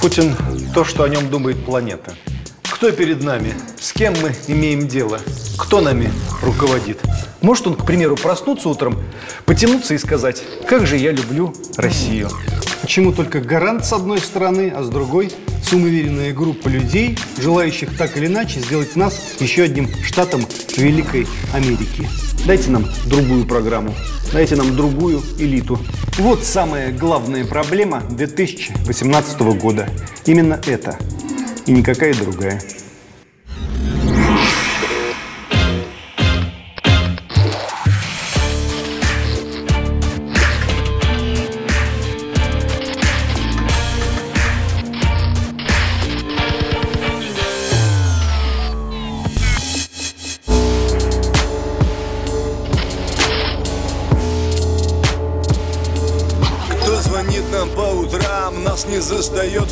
Путин – то, что о нем думает планета. Кто перед нами? С кем мы имеем дело? Кто нами руководит? Может он, к примеру, проснуться утром, потянуться и сказать, как же я люблю Россию. Почему только гарант с одной стороны, а с другой – самоуверенная группа людей, желающих так или иначе сделать нас еще одним штатом Великой Америки. Дайте нам другую программу, дайте нам другую элиту. Вот самая главная проблема 2018 года. Именно это и никакая другая.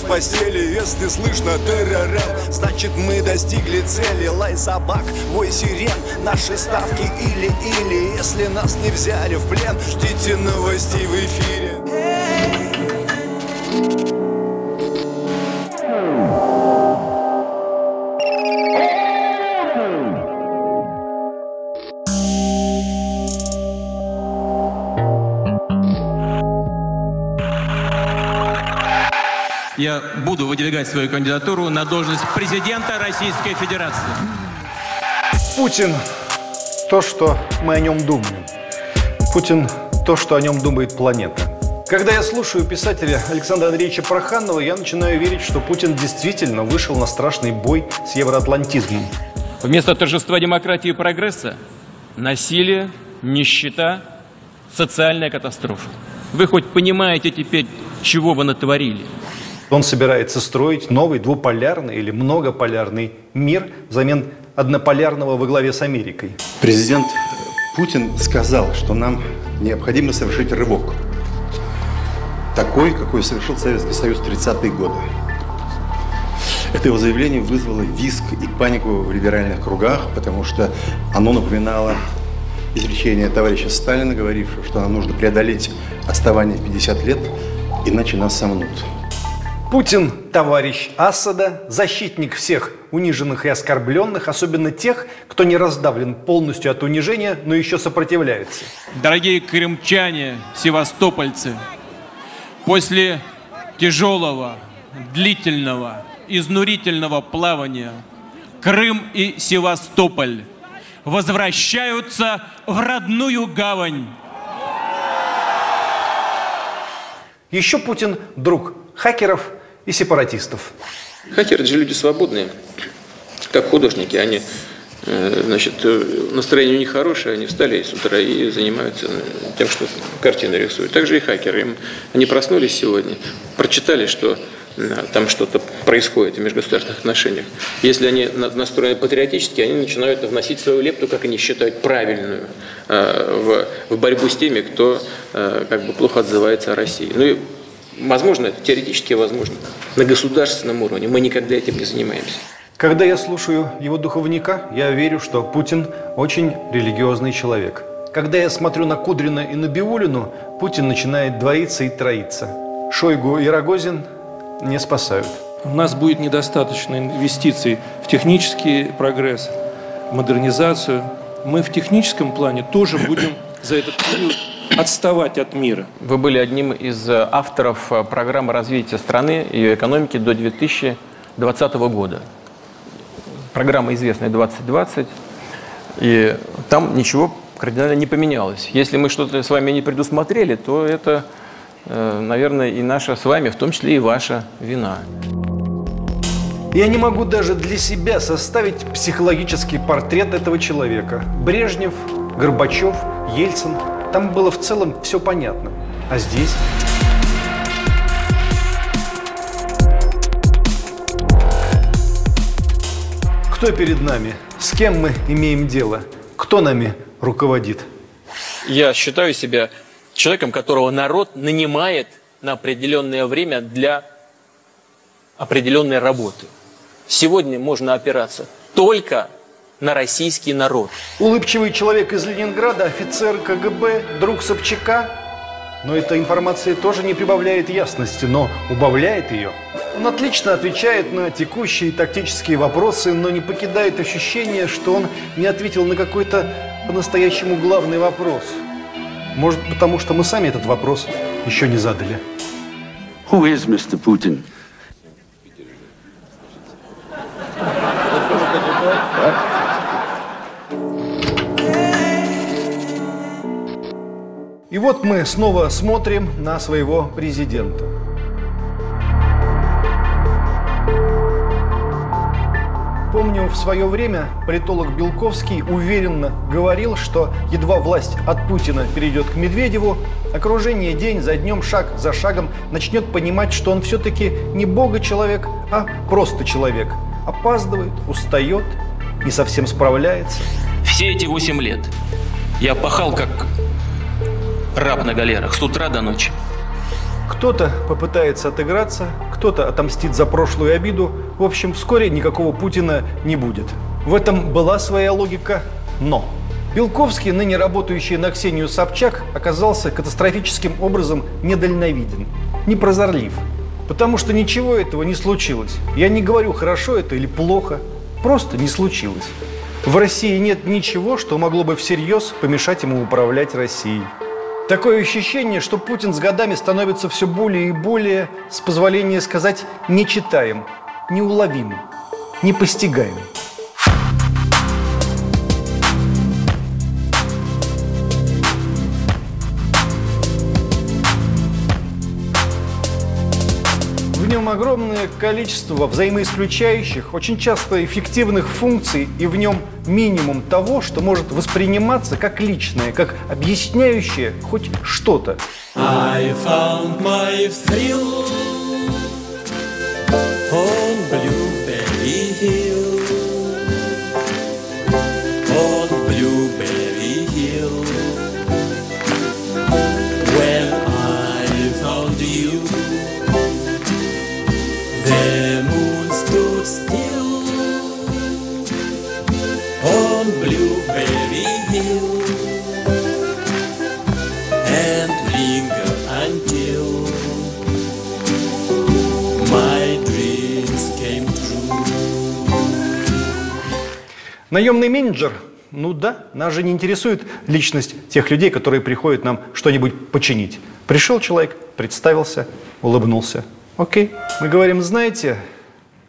Постели Если слышно террорем, значит мы достигли цели. Лай собак, вой сирен, наши ставки или-или Если нас не взяли в плен, ждите новостей в эфире я буду выдвигать свою кандидатуру на должность президента Российской Федерации. Путин – то, что мы о нем думаем. Путин – то, что о нем думает планета. Когда я слушаю писателя Александра Андреевича Проханова, я начинаю верить, что Путин действительно вышел на страшный бой с евроатлантизмом. Вместо торжества демократии и прогресса – насилие, нищета, социальная катастрофа. Вы хоть понимаете теперь, чего вы натворили? Он собирается строить новый двуполярный или многополярный мир взамен однополярного во главе с Америкой. Президент Путин сказал, что нам необходимо совершить рывок. Такой, какой совершил Советский Союз в 30-е годы. Это его заявление вызвало виск и панику в либеральных кругах, потому что оно напоминало изречение товарища Сталина, говорившего, что нам нужно преодолеть отставание в 50 лет, иначе нас сомнут. Путин – товарищ Асада, защитник всех униженных и оскорбленных, особенно тех, кто не раздавлен полностью от унижения, но еще сопротивляется. Дорогие крымчане, севастопольцы, после тяжелого, длительного, изнурительного плавания Крым и Севастополь возвращаются в родную гавань. Еще Путин – друг хакеров и сепаратистов. Хакеры – это же люди свободные, как художники. Они, э, значит, э, настроение у них хорошее, они встали с утра и занимаются тем, что картины рисуют. Также и хакеры. Им, они проснулись сегодня, прочитали, что э, там что-то происходит в межгосударственных отношениях. Если они настроены патриотически, они начинают вносить свою лепту, как они считают, правильную в борьбу с теми, кто как бы плохо отзывается о России. Ну и Возможно, это теоретически возможно. На государственном уровне мы никогда этим не занимаемся. Когда я слушаю его духовника, я верю, что Путин очень религиозный человек. Когда я смотрю на Кудрина и на Биулину, Путин начинает двоиться и троиться. Шойгу и Рогозин не спасают. У нас будет недостаточно инвестиций в технический прогресс, модернизацию. Мы в техническом плане тоже будем за этот период отставать от мира. Вы были одним из э, авторов э, программы развития страны, ее экономики до 2020 года. Программа известная 2020, и там ничего кардинально не поменялось. Если мы что-то с вами не предусмотрели, то это, э, наверное, и наша с вами, в том числе и ваша вина. Я не могу даже для себя составить психологический портрет этого человека. Брежнев, Горбачев, Ельцин – там было в целом все понятно. А здесь... Кто перед нами? С кем мы имеем дело? Кто нами руководит? Я считаю себя человеком, которого народ нанимает на определенное время для определенной работы. Сегодня можно опираться только на российский народ. Улыбчивый человек из Ленинграда, офицер КГБ, друг Собчака. Но эта информация тоже не прибавляет ясности, но убавляет ее. Он отлично отвечает на текущие тактические вопросы, но не покидает ощущение, что он не ответил на какой-то по-настоящему главный вопрос. Может, потому что мы сами этот вопрос еще не задали. Who is Mr. Putin? И вот мы снова смотрим на своего президента. Помню, в свое время политолог Белковский уверенно говорил, что едва власть от Путина перейдет к Медведеву, окружение день за днем, шаг за шагом начнет понимать, что он все-таки не бога человек, а просто человек. Опаздывает, устает, не совсем справляется. Все эти восемь лет я пахал как раб на галерах с утра до ночи. Кто-то попытается отыграться, кто-то отомстит за прошлую обиду. В общем, вскоре никакого Путина не будет. В этом была своя логика, но... Белковский, ныне работающий на Ксению Собчак, оказался катастрофическим образом недальновиден, непрозорлив. Потому что ничего этого не случилось. Я не говорю, хорошо это или плохо. Просто не случилось. В России нет ничего, что могло бы всерьез помешать ему управлять Россией. Такое ощущение, что Путин с годами становится все более и более, с позволения сказать, нечитаем, неуловим, непостигаем. Нем огромное количество взаимоисключающих, очень часто эффективных функций, и в нем минимум того, что может восприниматься как личное, как объясняющее хоть что-то. I found my thrill Наемный менеджер? Ну да, нас же не интересует личность тех людей, которые приходят нам что-нибудь починить. Пришел человек, представился, улыбнулся. Окей. Мы говорим, знаете,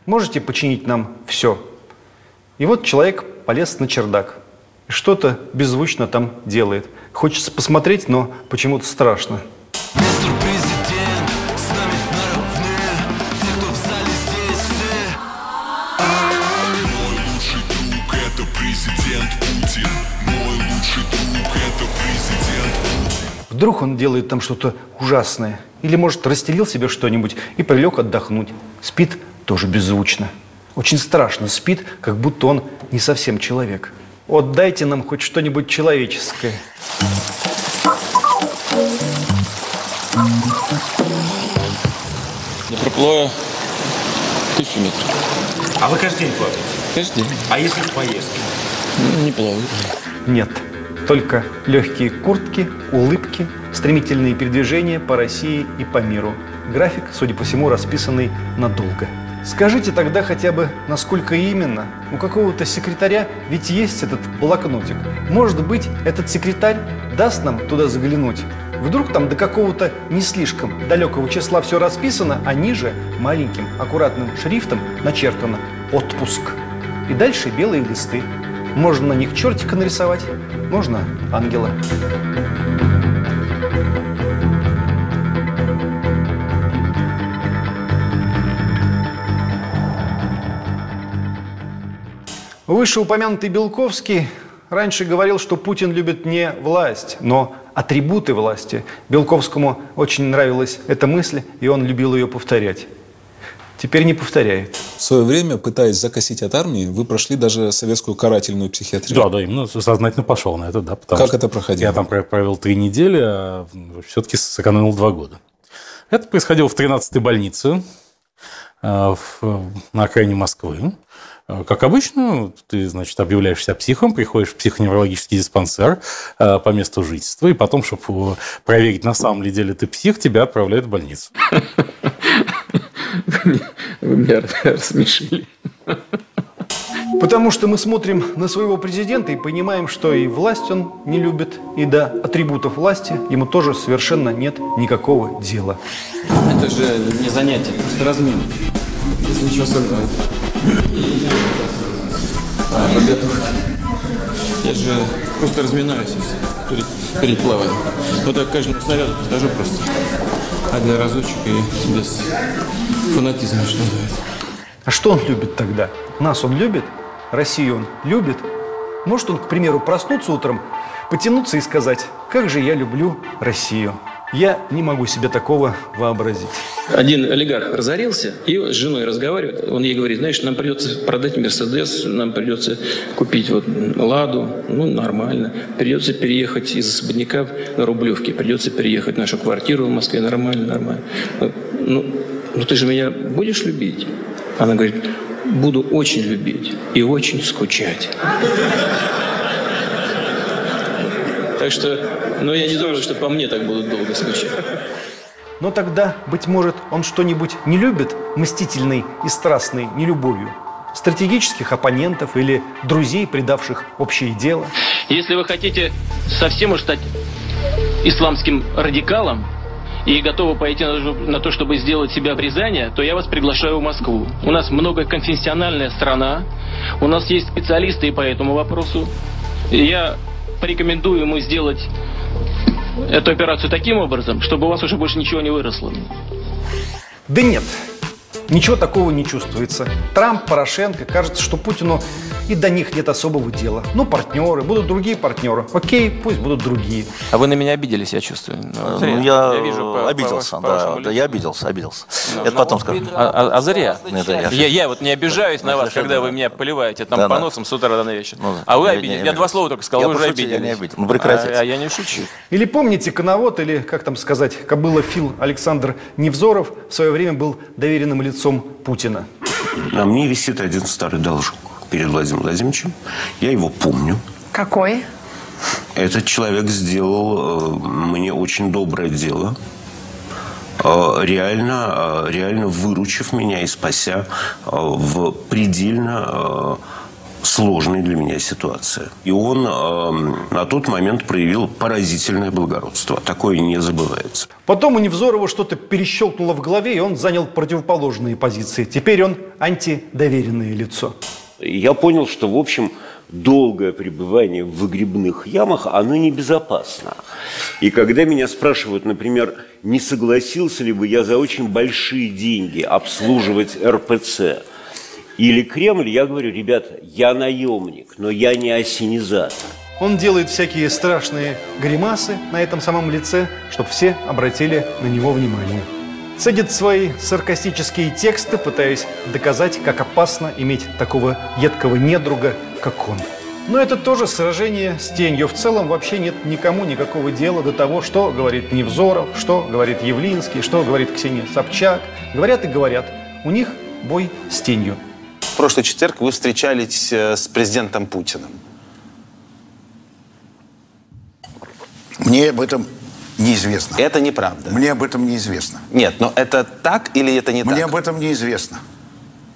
можете починить нам все. И вот человек полез на чердак. Что-то беззвучно там делает. Хочется посмотреть, но почему-то страшно. Вдруг он делает там что-то ужасное. Или, может, расстелил себе что-нибудь и прилег отдохнуть. Спит тоже беззвучно. Очень страшно спит, как будто он не совсем человек. Вот дайте нам хоть что-нибудь человеческое. Я проплываю тысячу метров. А вы каждый день плаваете? Каждый день. А если в поездке? Не плаваю. Нет, только легкие куртки, улыбки, стремительные передвижения по России и по миру. График, судя по всему, расписанный надолго. Скажите тогда хотя бы, насколько именно? У какого-то секретаря ведь есть этот блокнотик. Может быть, этот секретарь даст нам туда заглянуть? Вдруг там до какого-то не слишком далекого числа все расписано, а ниже маленьким аккуратным шрифтом начертано «Отпуск». И дальше белые листы. Можно на них чертика нарисовать, можно ангела. Вышеупомянутый Белковский раньше говорил, что Путин любит не власть, но атрибуты власти. Белковскому очень нравилась эта мысль, и он любил ее повторять. Теперь не повторяет. В свое время, пытаясь закосить от армии, вы прошли даже советскую карательную психиатрию. Да, да, именно сознательно пошел на это, да. потому Как что это проходило? Я там про- провел три недели, а все-таки сэкономил два года. Это происходило в 13-й больнице э, в- на окраине Москвы. Э, Как обычно, ты, значит, объявляешь себя психом, приходишь в психоневрологический диспансер э, по месту жительства, и потом, чтобы проверить, на самом ли деле ты псих, тебя отправляют в больницу. Вы меня рассмешили. Потому что мы смотрим на своего президента и понимаем, что и власть он не любит, и до атрибутов власти ему тоже совершенно нет никакого дела. Это же не занятие, это размин. Здесь ничего особенного. А. Я же просто разминаюсь перед, перед плаванием. Вот так каждому снаряду подхожу просто. Один разочек и без фанатизма, что называется. А что он любит тогда? Нас он любит? Россию он любит? Может он, к примеру, проснуться утром, потянуться и сказать, как же я люблю Россию? Я не могу себе такого вообразить. Один олигарх разорился и с женой разговаривает. Он ей говорит, знаешь, нам придется продать Мерседес, нам придется купить вот Ладу, ну нормально. Придется переехать из особняка на Рублевке, придется переехать в нашу квартиру в Москве, нормально, нормально. Ну, ну ты же меня будешь любить? Она говорит, буду очень любить и очень скучать. Так что, ну я не думаю, что по мне так будут долго скучать. Но тогда, быть может, он что-нибудь не любит, мстительной и страстной нелюбовью? Стратегических оппонентов или друзей, предавших общее дело? Если вы хотите совсем уж стать исламским радикалом и готовы пойти на то, чтобы сделать себя обрезание, то я вас приглашаю в Москву. У нас многоконфессиональная страна, у нас есть специалисты и по этому вопросу. Я порекомендую ему сделать эту операцию таким образом, чтобы у вас уже больше ничего не выросло. Да нет, ничего такого не чувствуется. Трамп, Порошенко, кажется, что Путину и до них нет особого дела. Ну, партнеры, будут другие партнеры. Окей, пусть будут другие. А вы на меня обиделись, я чувствую. Ну, ну я, я вижу по, обиделся, по, да, по да, я обиделся, обиделся. Ну, Это потом скажу. А, а, а зря. Это я, я, я вот не обижаюсь на вас, когда вы меня поливаете там да, поносом с утра до вечера. Ну, а вы обиделись. Я, два слова только сказал, я вы уже обиделись. Я не обидел. Ну, прекратите. А, а я не шучу. Или помните, коновод, или, как там сказать, кобыла Фил Александр Невзоров в свое время был доверенным лицом Путина. На мне висит один старый должок перед Владимиром Владимировичем. Я его помню. Какой? Этот человек сделал э, мне очень доброе дело, э, реально, э, реально выручив меня и спася в предельно сложной для меня ситуации. И он э, на тот момент проявил поразительное благородство. Такое не забывается. Потом у Невзорова что-то перещелкнуло в голове, и он занял противоположные позиции. Теперь он антидоверенное лицо. Я понял, что, в общем, долгое пребывание в выгребных ямах, оно небезопасно. И когда меня спрашивают, например, не согласился ли бы я за очень большие деньги обслуживать РПЦ или Кремль, я говорю, ребята, я наемник, но я не осенизатор. Он делает всякие страшные гримасы на этом самом лице, чтобы все обратили на него внимание. Цедит свои саркастические тексты, пытаясь доказать, как опасно иметь такого едкого недруга, как он. Но это тоже сражение с тенью. В целом вообще нет никому никакого дела до того, что говорит Невзоров, что говорит Явлинский, что говорит Ксения Собчак. Говорят и говорят. У них бой с тенью. В прошлый четверг вы встречались э, с президентом Путиным. Мне об этом Неизвестно. Это неправда. Мне об этом неизвестно. Нет, но это так или это не Мне так? Мне об этом неизвестно.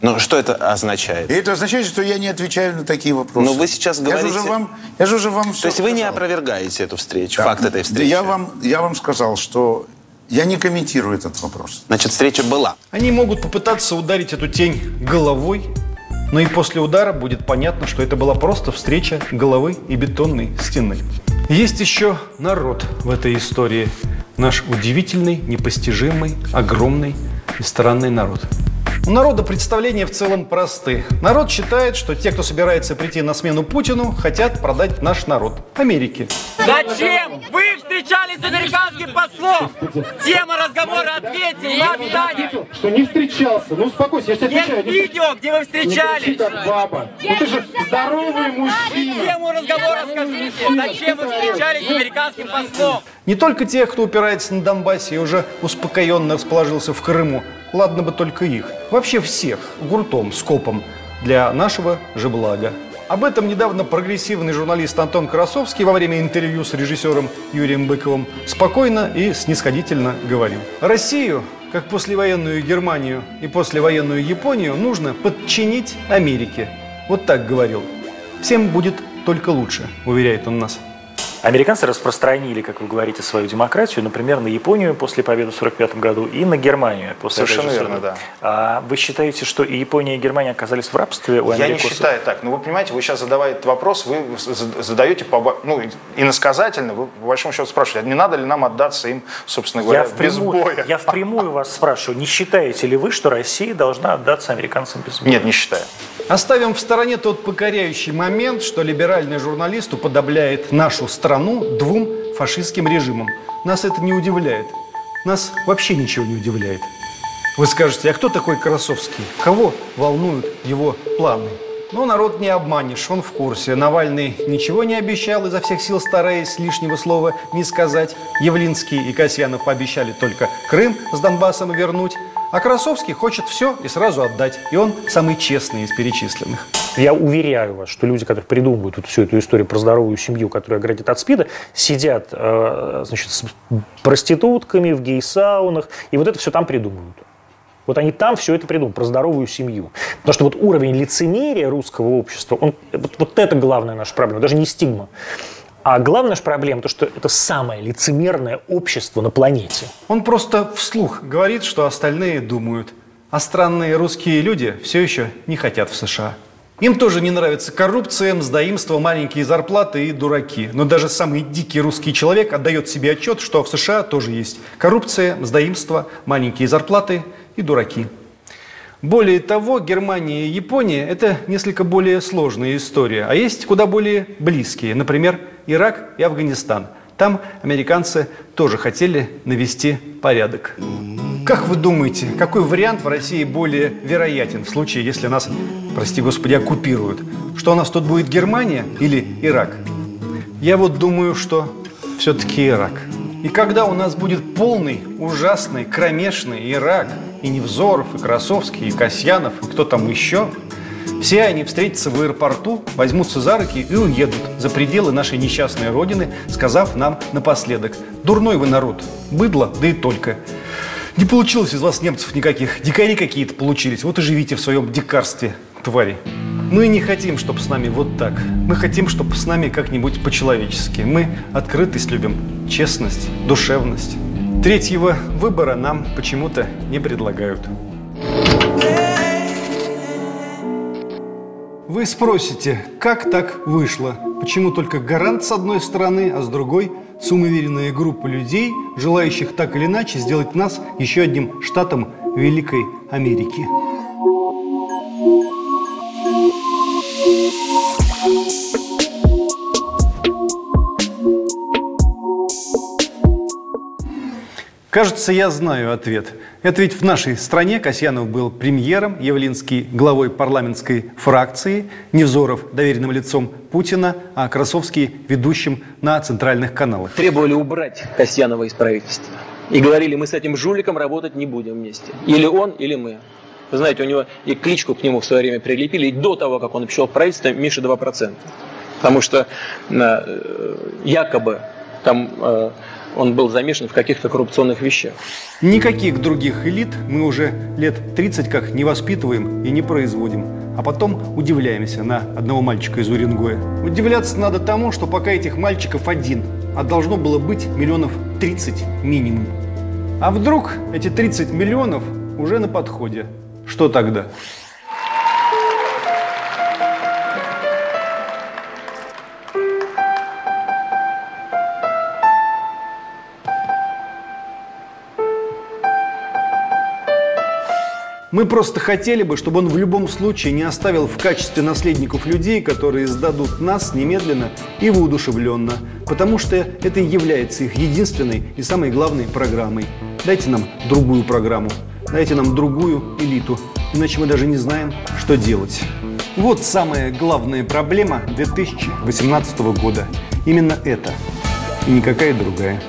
Ну, что это означает? И это означает, что я не отвечаю на такие вопросы. Но вы сейчас говорите... Я же уже вам, я же уже вам То есть вы не опровергаете эту встречу, да. факт этой встречи? Я вам, я вам сказал, что я не комментирую этот вопрос. Значит, встреча была. Они могут попытаться ударить эту тень головой, но и после удара будет понятно, что это была просто встреча головы и бетонной стены. Есть еще народ в этой истории – наш удивительный, непостижимый, огромный и странный народ. У народа представления в целом просты. Народ считает, что те, кто собирается прийти на смену Путину, хотят продать наш народ Америке. Зачем вы встречались с американским послом? Тема разговора ответьте, я отстанет. Что не встречался. Ну успокойся, я тебе отвечаю. Есть видео, где вы встречались. Не как баба. Ну ты же здоровый мужчина. Тему разговора скажите. Зачем вы встречались с американским послом? Не только тех, кто упирается на Донбассе и уже успокоенно расположился в Крыму, ладно бы только их, вообще всех, гуртом, скопом, для нашего же блага. Об этом недавно прогрессивный журналист Антон Красовский во время интервью с режиссером Юрием Быковым спокойно и снисходительно говорил. Россию как послевоенную Германию и послевоенную Японию нужно подчинить Америке. Вот так говорил. Всем будет только лучше, уверяет он нас. Американцы распространили, как вы говорите, свою демократию, например, на Японию после победы в 1945 году и на Германию после Совершенно верно, да. А вы считаете, что и Япония, и Германия оказались в рабстве у Я не считаю так. Ну, вы понимаете, вы сейчас задавая этот вопрос, вы задаете по, ну, иносказательно, вы по большому счету спрашиваете, а не надо ли нам отдаться им, собственно говоря, я без боя? Я впрямую вас спрашиваю, не считаете ли вы, что Россия должна отдаться американцам без боя? Нет, не считаю. Оставим в стороне тот покоряющий момент, что либеральный журналист уподобляет нашу страну двум фашистским режимам. Нас это не удивляет. Нас вообще ничего не удивляет. Вы скажете, а кто такой Красовский? Кого волнуют его планы? Ну, народ не обманешь, он в курсе. Навальный ничего не обещал, изо всех сил стараясь лишнего слова не сказать. Явлинский и Касьянов пообещали только Крым с Донбассом вернуть. А Красовский хочет все и сразу отдать. И он самый честный из перечисленных. Я уверяю вас, что люди, которые придумывают вот всю эту историю про здоровую семью, которая оградит от СПИДа, сидят э, значит, с проститутками в гей-саунах, и вот это все там придумывают. Вот они там все это придумают, про здоровую семью. Потому что вот уровень лицемерия русского общества, он, вот, вот это главная наша проблема, даже не стигма. А главная наша проблема, то, что это самое лицемерное общество на планете. Он просто вслух говорит, что остальные думают. А странные русские люди все еще не хотят в США. Им тоже не нравится коррупция, мздоимство, маленькие зарплаты и дураки. Но даже самый дикий русский человек отдает себе отчет, что в США тоже есть коррупция, мздоимство, маленькие зарплаты и дураки. Более того, Германия и Япония – это несколько более сложная история, а есть куда более близкие. Например, Ирак и Афганистан. Там американцы тоже хотели навести порядок. Как вы думаете, какой вариант в России более вероятен в случае, если нас, прости господи, оккупируют? Что у нас тут будет Германия или Ирак? Я вот думаю, что все-таки Ирак. И когда у нас будет полный, ужасный, кромешный Ирак, и Невзоров, и Красовский, и Касьянов, и кто там еще, все они встретятся в аэропорту, возьмутся за руки и уедут за пределы нашей несчастной родины, сказав нам напоследок «Дурной вы народ, быдло, да и только». Не получилось из вас немцев никаких, дикари какие-то получились, вот и живите в своем дикарстве, твари. Мы не хотим, чтобы с нами вот так. Мы хотим, чтобы с нами как-нибудь по-человечески. Мы открытость любим, честность, душевность. Третьего выбора нам почему-то не предлагают. Вы спросите, как так вышло? Почему только гарант с одной стороны, а с другой самоуверенная группа людей, желающих так или иначе сделать нас еще одним штатом Великой Америки? Кажется, я знаю ответ. Это ведь в нашей стране Касьянов был премьером, Явлинский – главой парламентской фракции, Невзоров – доверенным лицом Путина, а Красовский – ведущим на центральных каналах. Требовали убрать Касьянова из правительства. И говорили, мы с этим жуликом работать не будем вместе. Или он, или мы. Вы знаете, у него и кличку к нему в свое время прилепили и до того, как он пришел в правительство, Миша 2%. Потому что э, якобы там э, он был замешан в каких-то коррупционных вещах. Никаких других элит мы уже лет 30 как не воспитываем и не производим. А потом удивляемся на одного мальчика из Уренгоя. Удивляться надо тому, что пока этих мальчиков один, а должно было быть миллионов 30 минимум. А вдруг эти 30 миллионов уже на подходе? Что тогда? Мы просто хотели бы, чтобы он в любом случае не оставил в качестве наследников людей, которые сдадут нас немедленно и воодушевленно, потому что это и является их единственной и самой главной программой. Дайте нам другую программу, дайте нам другую элиту, иначе мы даже не знаем, что делать. Вот самая главная проблема 2018 года. Именно это и никакая другая.